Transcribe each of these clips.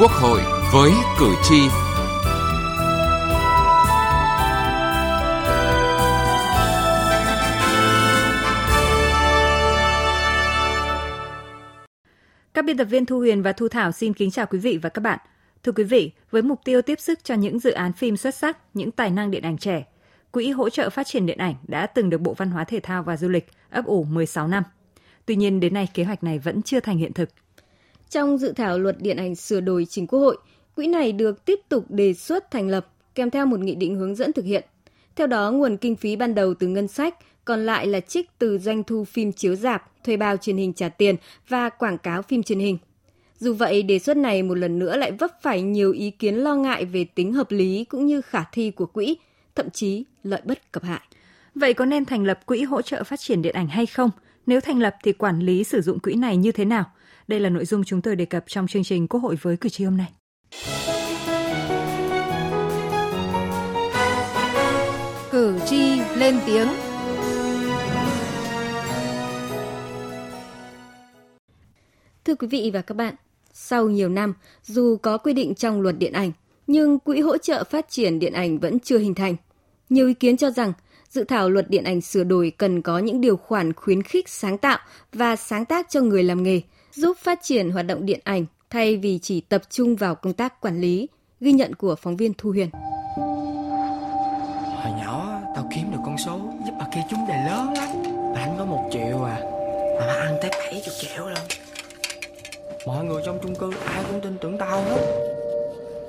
Quốc hội với cử tri. Các biên tập viên Thu Huyền và Thu Thảo xin kính chào quý vị và các bạn. Thưa quý vị, với mục tiêu tiếp sức cho những dự án phim xuất sắc, những tài năng điện ảnh trẻ, Quỹ hỗ trợ phát triển điện ảnh đã từng được Bộ Văn hóa Thể thao và Du lịch ấp ủ 16 năm. Tuy nhiên đến nay kế hoạch này vẫn chưa thành hiện thực. Trong dự thảo luật điện ảnh sửa đổi trình Quốc hội, quỹ này được tiếp tục đề xuất thành lập kèm theo một nghị định hướng dẫn thực hiện. Theo đó, nguồn kinh phí ban đầu từ ngân sách, còn lại là trích từ doanh thu phim chiếu rạp, thuê bao truyền hình trả tiền và quảng cáo phim truyền hình. Dù vậy, đề xuất này một lần nữa lại vấp phải nhiều ý kiến lo ngại về tính hợp lý cũng như khả thi của quỹ, thậm chí lợi bất cập hại. Vậy có nên thành lập quỹ hỗ trợ phát triển điện ảnh hay không? Nếu thành lập thì quản lý sử dụng quỹ này như thế nào? Đây là nội dung chúng tôi đề cập trong chương trình Quốc hội với cử tri hôm nay. Cử tri lên tiếng. Thưa quý vị và các bạn, sau nhiều năm, dù có quy định trong luật điện ảnh, nhưng quỹ hỗ trợ phát triển điện ảnh vẫn chưa hình thành. Nhiều ý kiến cho rằng dự thảo luật điện ảnh sửa đổi cần có những điều khoản khuyến khích sáng tạo và sáng tác cho người làm nghề, giúp phát triển hoạt động điện ảnh thay vì chỉ tập trung vào công tác quản lý, ghi nhận của phóng viên Thu Huyền. Hồi nhỏ tao kiếm được con số giúp bà kia trúng đề lớn lắm. Bà có một triệu à, mà bà ăn tới bảy chục triệu lần. Mọi người trong chung cư ai cũng tin tưởng tao hết.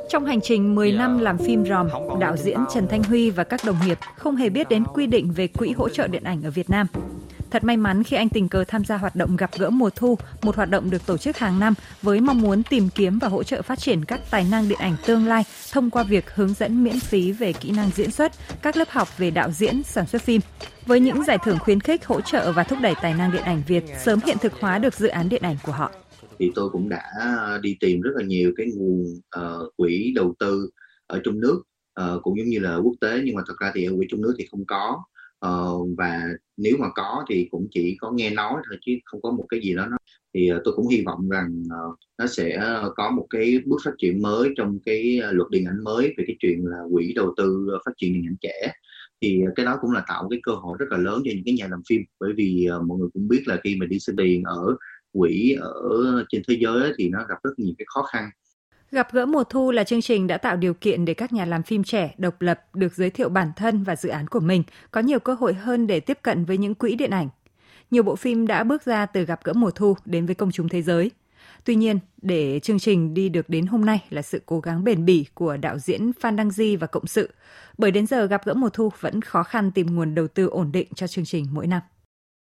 Trong hành trình 10 năm làm phim ròm, đạo diễn Trần Thanh Huy và các đồng nghiệp không hề biết đến quy định về quỹ hỗ trợ điện ảnh ở Việt Nam. Thật may mắn khi anh tình cờ tham gia hoạt động gặp gỡ mùa thu, một hoạt động được tổ chức hàng năm với mong muốn tìm kiếm và hỗ trợ phát triển các tài năng điện ảnh tương lai thông qua việc hướng dẫn miễn phí về kỹ năng diễn xuất, các lớp học về đạo diễn, sản xuất phim. Với những giải thưởng khuyến khích, hỗ trợ và thúc đẩy tài năng điện ảnh Việt sớm hiện thực hóa được dự án điện ảnh của họ thì tôi cũng đã đi tìm rất là nhiều cái nguồn uh, quỹ đầu tư ở trong nước uh, cũng giống như là quốc tế nhưng mà thật ra thì ở quỹ trong nước thì không có ờ, và nếu mà có thì cũng chỉ có nghe nói thôi chứ không có một cái gì đó nó thì uh, tôi cũng hy vọng rằng uh, nó sẽ có một cái bước phát triển mới trong cái ờ, luật điện ảnh mới về cái chuyện là quỹ đầu tư phát triển điện ảnh trẻ thì cái đó cũng là tạo cái cơ hội rất là lớn cho những cái nhà làm phim bởi vì uh, mọi người cũng biết là khi mà đi xin tiền ở quỹ ở trên thế giới thì nó gặp rất nhiều cái khó khăn. Gặp gỡ mùa thu là chương trình đã tạo điều kiện để các nhà làm phim trẻ độc lập được giới thiệu bản thân và dự án của mình, có nhiều cơ hội hơn để tiếp cận với những quỹ điện ảnh. Nhiều bộ phim đã bước ra từ gặp gỡ mùa thu đến với công chúng thế giới. Tuy nhiên, để chương trình đi được đến hôm nay là sự cố gắng bền bỉ của đạo diễn Phan Đăng Di và cộng sự, bởi đến giờ gặp gỡ mùa thu vẫn khó khăn tìm nguồn đầu tư ổn định cho chương trình mỗi năm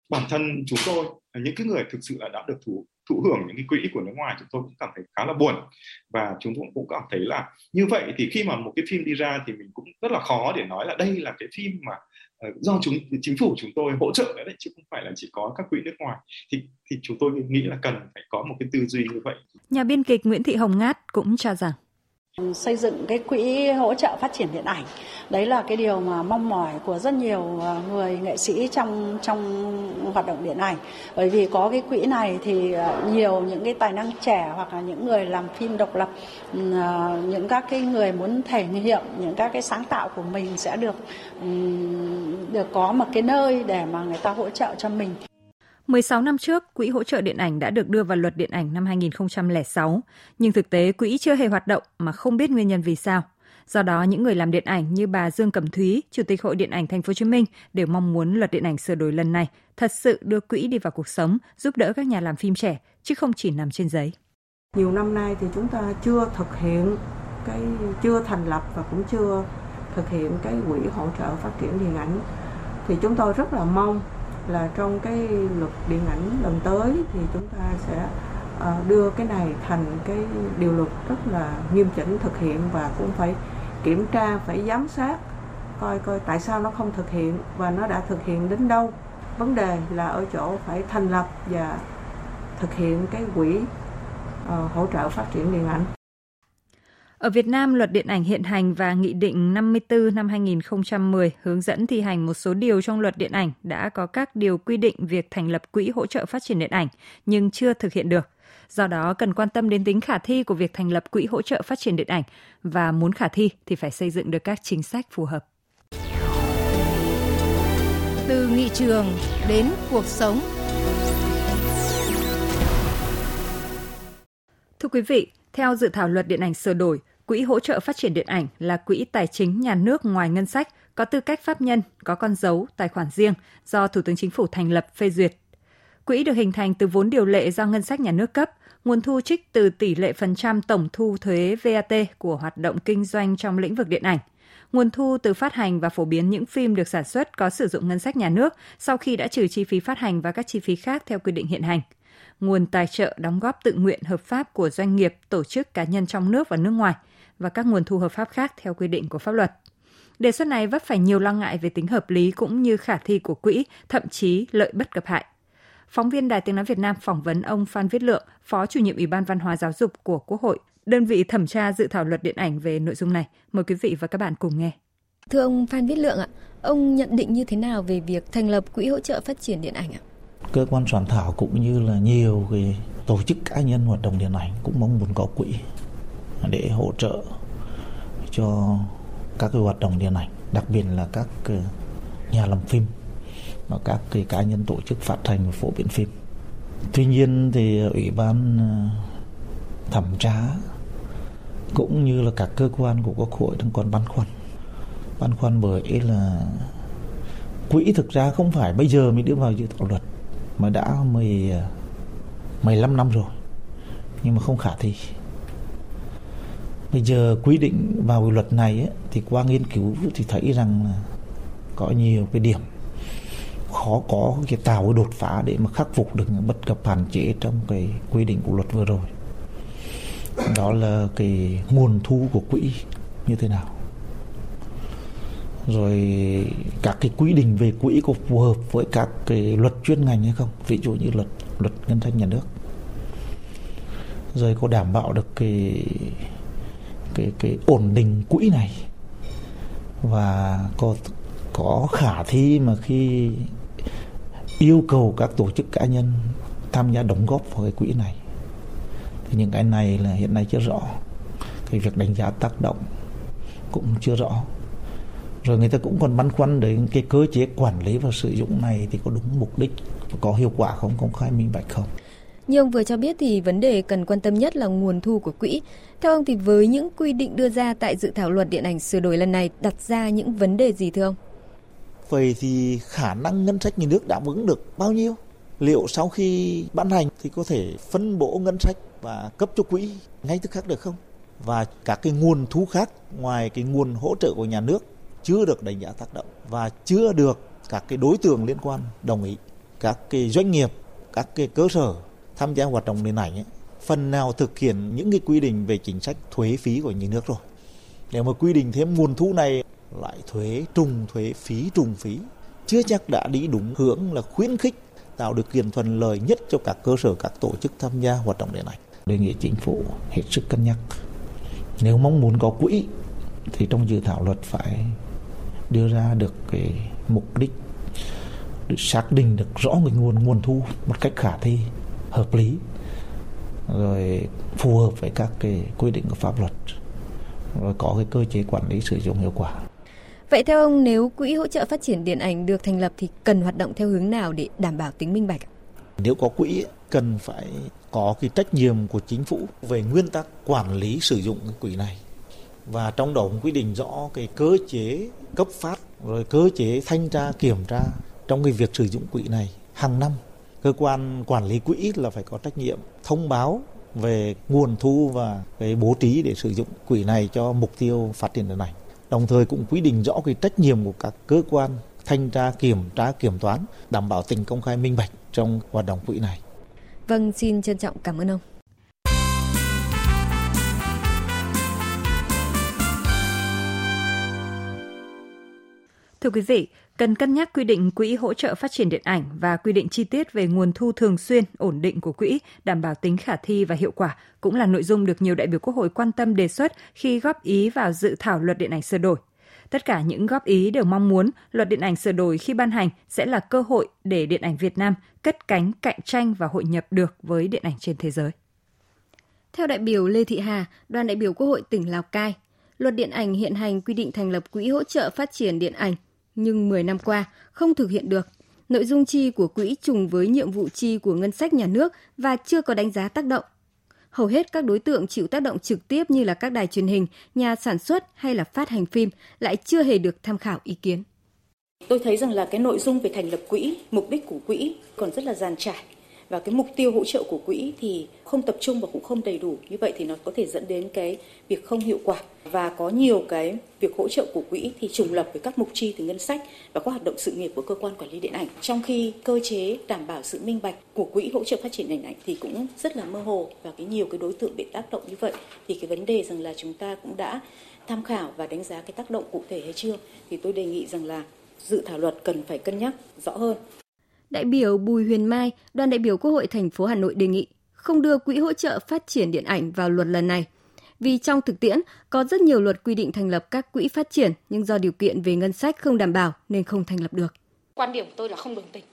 bản thân chúng tôi những cái người thực sự là đã được thụ thụ hưởng những cái quỹ của nước ngoài, chúng tôi cũng cảm thấy khá là buồn và chúng tôi cũng cảm thấy là như vậy thì khi mà một cái phim đi ra thì mình cũng rất là khó để nói là đây là cái phim mà ờ, do chúng, chính phủ chúng tôi hỗ trợ đấy, chứ không phải là chỉ có các quỹ nước ngoài thì thì chúng tôi nghĩ là cần phải có một cái tư duy như vậy. Nhà biên kịch Nguyễn Thị Hồng Ngát cũng cho rằng xây dựng cái quỹ hỗ trợ phát triển điện ảnh. Đấy là cái điều mà mong mỏi của rất nhiều à, người nghệ sĩ trong trong hoạt động điện ảnh. Bởi vì có cái quỹ này thì à, nhiều những cái tài năng trẻ hoặc là những người làm phim độc lập à, những các cái người muốn thể hiện những các cái sáng tạo của mình sẽ được được có một cái nơi để mà người ta hỗ trợ cho mình. 16 năm trước, Quỹ hỗ trợ điện ảnh đã được đưa vào luật điện ảnh năm 2006, nhưng thực tế quỹ chưa hề hoạt động mà không biết nguyên nhân vì sao. Do đó, những người làm điện ảnh như bà Dương Cẩm Thúy, Chủ tịch Hội Điện ảnh Thành phố Hồ Chí Minh đều mong muốn luật điện ảnh sửa đổi lần này thật sự đưa quỹ đi vào cuộc sống, giúp đỡ các nhà làm phim trẻ chứ không chỉ nằm trên giấy. Nhiều năm nay thì chúng ta chưa thực hiện cái chưa thành lập và cũng chưa thực hiện cái quỹ hỗ trợ phát triển điện ảnh thì chúng tôi rất là mong là trong cái luật điện ảnh lần tới thì chúng ta sẽ ờ, đưa cái này thành cái điều luật rất là nghiêm chỉnh thực hiện và cũng phải kiểm tra phải giám sát coi coi tại sao nó không thực hiện và nó đã thực hiện đến đâu. Vấn đề là ở chỗ phải thành lập và thực hiện cái quỹ uh, hỗ trợ phát triển điện ảnh. Ở Việt Nam, luật điện ảnh hiện hành và Nghị định 54 năm 2010 hướng dẫn thi hành một số điều trong luật điện ảnh đã có các điều quy định việc thành lập quỹ hỗ trợ phát triển điện ảnh, nhưng chưa thực hiện được. Do đó, cần quan tâm đến tính khả thi của việc thành lập quỹ hỗ trợ phát triển điện ảnh và muốn khả thi thì phải xây dựng được các chính sách phù hợp. Từ nghị trường đến cuộc sống. Thưa quý vị, theo dự thảo luật điện ảnh sửa đổi, Quỹ hỗ trợ phát triển điện ảnh là quỹ tài chính nhà nước ngoài ngân sách, có tư cách pháp nhân, có con dấu, tài khoản riêng do Thủ tướng Chính phủ thành lập phê duyệt. Quỹ được hình thành từ vốn điều lệ do ngân sách nhà nước cấp, nguồn thu trích từ tỷ lệ phần trăm tổng thu thuế VAT của hoạt động kinh doanh trong lĩnh vực điện ảnh. Nguồn thu từ phát hành và phổ biến những phim được sản xuất có sử dụng ngân sách nhà nước sau khi đã trừ chi phí phát hành và các chi phí khác theo quy định hiện hành nguồn tài trợ đóng góp tự nguyện hợp pháp của doanh nghiệp, tổ chức cá nhân trong nước và nước ngoài và các nguồn thu hợp pháp khác theo quy định của pháp luật. Đề xuất này vấp phải nhiều lo ngại về tính hợp lý cũng như khả thi của quỹ, thậm chí lợi bất cập hại. Phóng viên Đài Tiếng Nói Việt Nam phỏng vấn ông Phan Viết Lượng, Phó chủ nhiệm Ủy ban Văn hóa Giáo dục của Quốc hội, đơn vị thẩm tra dự thảo luật điện ảnh về nội dung này. Mời quý vị và các bạn cùng nghe. Thưa ông Phan Viết Lượng ạ, ông nhận định như thế nào về việc thành lập quỹ hỗ trợ phát triển điện ảnh ạ? Cơ quan soạn thảo cũng như là nhiều cái tổ chức cá nhân hoạt động điện ảnh cũng mong muốn có quỹ để hỗ trợ cho các cái hoạt động điện ảnh, đặc biệt là các nhà làm phim và các cái cá nhân tổ chức phát hành và phổ biến phim. Tuy nhiên thì ủy ban ờ, thẩm tra cũng như là các cơ quan của quốc hội đang còn băn khoăn băn khoăn bởi là quỹ thực ra không phải bây giờ mới đưa vào dự thảo luật mà đã 10 15 ờ, năm rồi nhưng mà không khả thi bây giờ quy định vào luật này ấy, thì qua nghiên cứu thì thấy rằng là có nhiều cái điểm khó có cái tạo cái đột phá để mà khắc phục được những bất cập hạn chế trong cái quy định của luật vừa rồi. Đó là cái nguồn thu của quỹ như thế nào. Rồi các cái quy định về quỹ có phù hợp với các cái luật chuyên ngành hay không? Ví dụ như luật luật ngân sách nhà nước. Rồi có đảm bảo được cái cái cái ổn định quỹ này. Và có có khả thi mà khi yêu cầu các tổ chức cá nhân tham gia đóng góp vào cái quỹ này. Thì những cái này là hiện nay chưa rõ. Cái việc đánh giá tác động cũng chưa rõ. Rồi người ta cũng còn băn khoăn đến cái cơ chế quản lý và sử dụng này thì có đúng mục đích có hiệu quả không? Công khai minh bạch không? Như ông vừa cho biết thì vấn đề cần quan tâm nhất là nguồn thu của quỹ. Theo ông thì với những quy định đưa ra tại dự thảo luật điện ảnh sửa đổi lần này, đặt ra những vấn đề gì thưa ông? Vậy thì khả năng ngân sách nhà nước đáp ứng được bao nhiêu? Liệu sau khi ban hành thì có thể phân bổ ngân sách và cấp cho quỹ ngay tức khắc được không? Và các cái nguồn thu khác ngoài cái nguồn hỗ trợ của nhà nước chưa được đánh giá tác động và chưa được các cái đối tượng liên quan đồng ý, các cái doanh nghiệp, các cái cơ sở tham gia hoạt động điện ảnh ấy, phần nào thực hiện những cái quy định về chính sách thuế phí của nhà nước rồi. Nếu mà quy định thêm nguồn thu này lại thuế trùng thuế phí trùng phí chưa chắc đã đi đúng hướng là khuyến khích tạo được kiện thuận lợi nhất cho các cơ sở các tổ chức tham gia hoạt động điện ảnh. Đề nghị chính phủ hết sức cân nhắc. Nếu mong muốn có quỹ thì trong dự thảo luật phải đưa ra được cái mục đích để xác định được rõ cái nguồn nguồn thu một cách khả thi hợp lý rồi phù hợp với các cái quy định của pháp luật rồi có cái cơ chế quản lý sử dụng hiệu quả. Vậy theo ông nếu quỹ hỗ trợ phát triển điện ảnh được thành lập thì cần hoạt động theo hướng nào để đảm bảo tính minh bạch? Nếu có quỹ cần phải có cái trách nhiệm của chính phủ về nguyên tắc quản lý sử dụng cái quỹ này và trong đó cũng quy định rõ cái cơ chế cấp phát rồi cơ chế thanh tra kiểm tra trong cái việc sử dụng quỹ này hàng năm cơ quan quản lý quỹ là phải có trách nhiệm thông báo về nguồn thu và cái bố trí để sử dụng quỹ này cho mục tiêu phát triển điện ảnh đồng thời cũng quy định rõ cái trách nhiệm của các cơ quan thanh tra kiểm tra kiểm toán đảm bảo tính công khai minh bạch trong hoạt động quỹ này. Vâng, xin trân trọng cảm ơn ông. Thưa quý vị, cần cân nhắc quy định quỹ hỗ trợ phát triển điện ảnh và quy định chi tiết về nguồn thu thường xuyên, ổn định của quỹ, đảm bảo tính khả thi và hiệu quả, cũng là nội dung được nhiều đại biểu Quốc hội quan tâm đề xuất khi góp ý vào dự thảo luật điện ảnh sửa đổi. Tất cả những góp ý đều mong muốn luật điện ảnh sửa đổi khi ban hành sẽ là cơ hội để điện ảnh Việt Nam cất cánh cạnh tranh và hội nhập được với điện ảnh trên thế giới. Theo đại biểu Lê Thị Hà, đoàn đại biểu Quốc hội tỉnh Lào Cai, luật điện ảnh hiện hành quy định thành lập quỹ hỗ trợ phát triển điện ảnh, nhưng 10 năm qua không thực hiện được. Nội dung chi của quỹ trùng với nhiệm vụ chi của ngân sách nhà nước và chưa có đánh giá tác động. Hầu hết các đối tượng chịu tác động trực tiếp như là các đài truyền hình, nhà sản xuất hay là phát hành phim lại chưa hề được tham khảo ý kiến. Tôi thấy rằng là cái nội dung về thành lập quỹ, mục đích của quỹ còn rất là giàn trải và cái mục tiêu hỗ trợ của quỹ thì không tập trung và cũng không đầy đủ. Như vậy thì nó có thể dẫn đến cái việc không hiệu quả. Và có nhiều cái việc hỗ trợ của quỹ thì trùng lập với các mục chi từ ngân sách và các hoạt động sự nghiệp của cơ quan quản lý điện ảnh. Trong khi cơ chế đảm bảo sự minh bạch của quỹ hỗ trợ phát triển điện ảnh thì cũng rất là mơ hồ và cái nhiều cái đối tượng bị tác động như vậy thì cái vấn đề rằng là chúng ta cũng đã tham khảo và đánh giá cái tác động cụ thể hay chưa thì tôi đề nghị rằng là dự thảo luật cần phải cân nhắc rõ hơn. Đại biểu Bùi Huyền Mai, đoàn đại biểu Quốc hội thành phố Hà Nội đề nghị không đưa quỹ hỗ trợ phát triển điện ảnh vào luật lần này. Vì trong thực tiễn có rất nhiều luật quy định thành lập các quỹ phát triển nhưng do điều kiện về ngân sách không đảm bảo nên không thành lập được. Quan điểm của tôi là không đồng tình.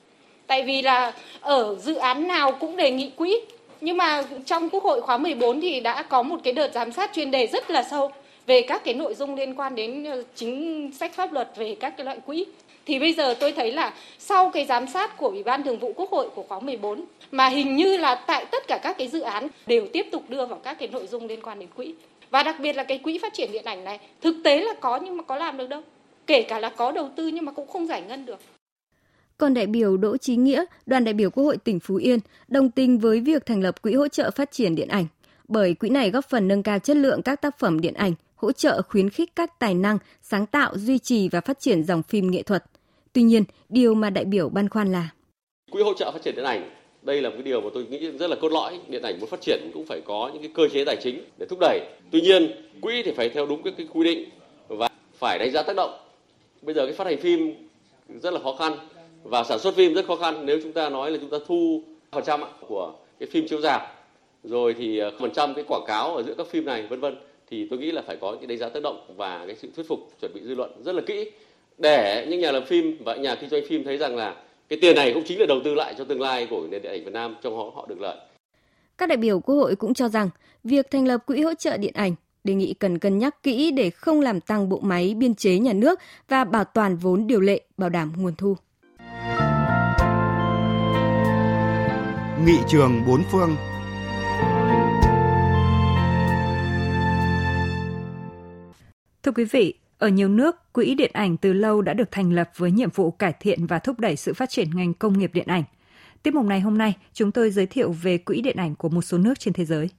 Tại vì là ở dự án nào cũng đề nghị quỹ nhưng mà trong Quốc hội khóa 14 thì đã có một cái đợt giám sát chuyên đề rất là sâu về các cái nội dung liên quan đến ờ, chính sách pháp luật về các cái loại quỹ thì bây giờ tôi thấy là sau cái giám sát của Ủy ban Thường vụ Quốc hội của khóa 14 mà hình như là tại tất cả các cái dự án đều tiếp tục đưa vào các cái nội dung liên quan đến quỹ. Và đặc biệt là cái quỹ phát triển điện ảnh này thực tế là có nhưng mà có làm được đâu. Kể cả là có đầu tư nhưng mà cũng không giải ngân được. Còn đại biểu Đỗ Chí Nghĩa, đoàn đại biểu Quốc hội tỉnh Phú Yên, đồng tình với việc thành lập quỹ hỗ trợ phát triển điện ảnh, bởi quỹ này góp phần nâng cao chất lượng các tác phẩm điện ảnh, hỗ trợ khuyến khích các tài năng, sáng tạo, duy trì và phát triển dòng phim nghệ thuật. Tuy nhiên, điều mà đại biểu băn khoăn là Quỹ hỗ trợ phát triển điện ảnh đây là một cái điều mà tôi nghĩ rất là cốt lõi. Điện ảnh muốn phát triển cũng phải có những cái cơ chế tài chính để thúc đẩy. Tuy nhiên quỹ thì phải theo đúng cái, cái quy định và phải đánh giá tác động. Bây giờ cái phát hành phim rất là khó khăn và sản xuất phim rất khó khăn. Nếu chúng ta nói là chúng ta thu phần trăm của cái phim chiếu rạp rồi thì ờ, phần trăm cái quảng cáo ở giữa các phim này vân vân thì tôi nghĩ là phải có cái đánh giá tác động và cái sự thuyết phục chuẩn bị dư luận rất là kỹ để những nhà làm phim và nhà kinh doanh phim thấy rằng là cái tiền này cũng chính là đầu tư lại cho tương lai của nền điện ảnh Việt Nam trong họ họ được lợi. Các đại biểu Quốc hội cũng cho rằng việc thành lập quỹ hỗ trợ điện ảnh đề nghị cần cân nhắc kỹ để không làm tăng bộ máy biên chế nhà nước và bảo toàn vốn điều lệ, bảo đảm nguồn thu. Nghị trường bốn phương Thưa quý vị, ở nhiều nước, quỹ điện ảnh từ lâu đã được thành lập với nhiệm vụ cải thiện và thúc đẩy sự phát triển ngành công nghiệp điện ảnh. Tiếp mục này hôm nay, chúng tôi giới thiệu về quỹ điện ảnh của một số nước trên thế giới.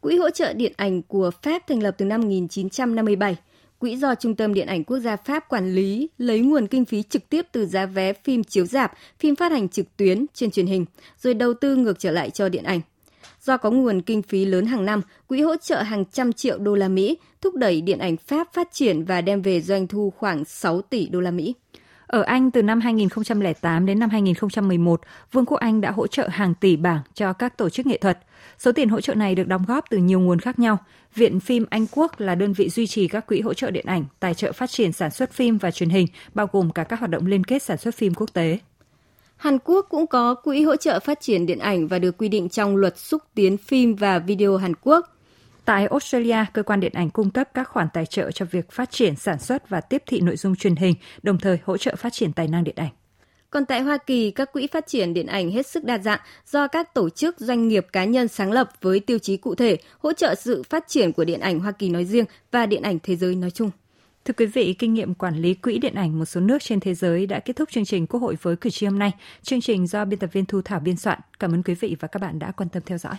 Quỹ hỗ trợ điện ảnh của Pháp thành lập từ năm 1957. Quỹ do Trung tâm Điện ảnh Quốc gia Pháp quản lý, lấy nguồn kinh phí trực tiếp từ giá vé phim chiếu rạp, phim phát hành trực tuyến trên truyền hình, rồi đầu tư ngược trở lại cho điện ảnh. Do có nguồn kinh phí lớn hàng năm, quỹ hỗ trợ hàng trăm triệu đô la Mỹ, thúc đẩy điện ảnh Pháp phát triển và đem về doanh thu khoảng 6 tỷ đô la Mỹ. Ở Anh từ năm 2008 đến năm 2011, Vương quốc Anh đã hỗ trợ hàng tỷ bảng cho các tổ chức nghệ thuật. Số tiền hỗ trợ này được đóng góp từ nhiều nguồn khác nhau. Viện phim Anh Quốc là đơn vị duy trì các quỹ hỗ trợ điện ảnh, tài trợ phát triển sản xuất phim và truyền hình, bao gồm cả các hoạt động liên kết sản xuất phim quốc tế. Hàn Quốc cũng có quỹ hỗ trợ phát triển điện ảnh và được quy định trong luật xúc tiến phim và video Hàn Quốc. Tại Australia, cơ quan điện ảnh cung cấp các khoản tài trợ cho việc phát triển, sản xuất và tiếp thị nội dung truyền hình, đồng thời hỗ trợ phát triển tài năng điện ảnh. Còn tại Hoa Kỳ, các quỹ phát triển điện ảnh hết sức đa dạng do các tổ chức, doanh nghiệp, cá nhân sáng lập với tiêu chí cụ thể, hỗ trợ sự phát triển của điện ảnh Hoa Kỳ nói riêng và điện ảnh thế giới nói chung. Thưa quý vị, kinh nghiệm quản lý quỹ điện ảnh một số nước trên thế giới đã kết thúc chương trình Quốc hội với cử tri hôm nay. Chương trình do biên tập viên Thu Thảo biên soạn. Cảm ơn quý vị và các bạn đã quan tâm theo dõi.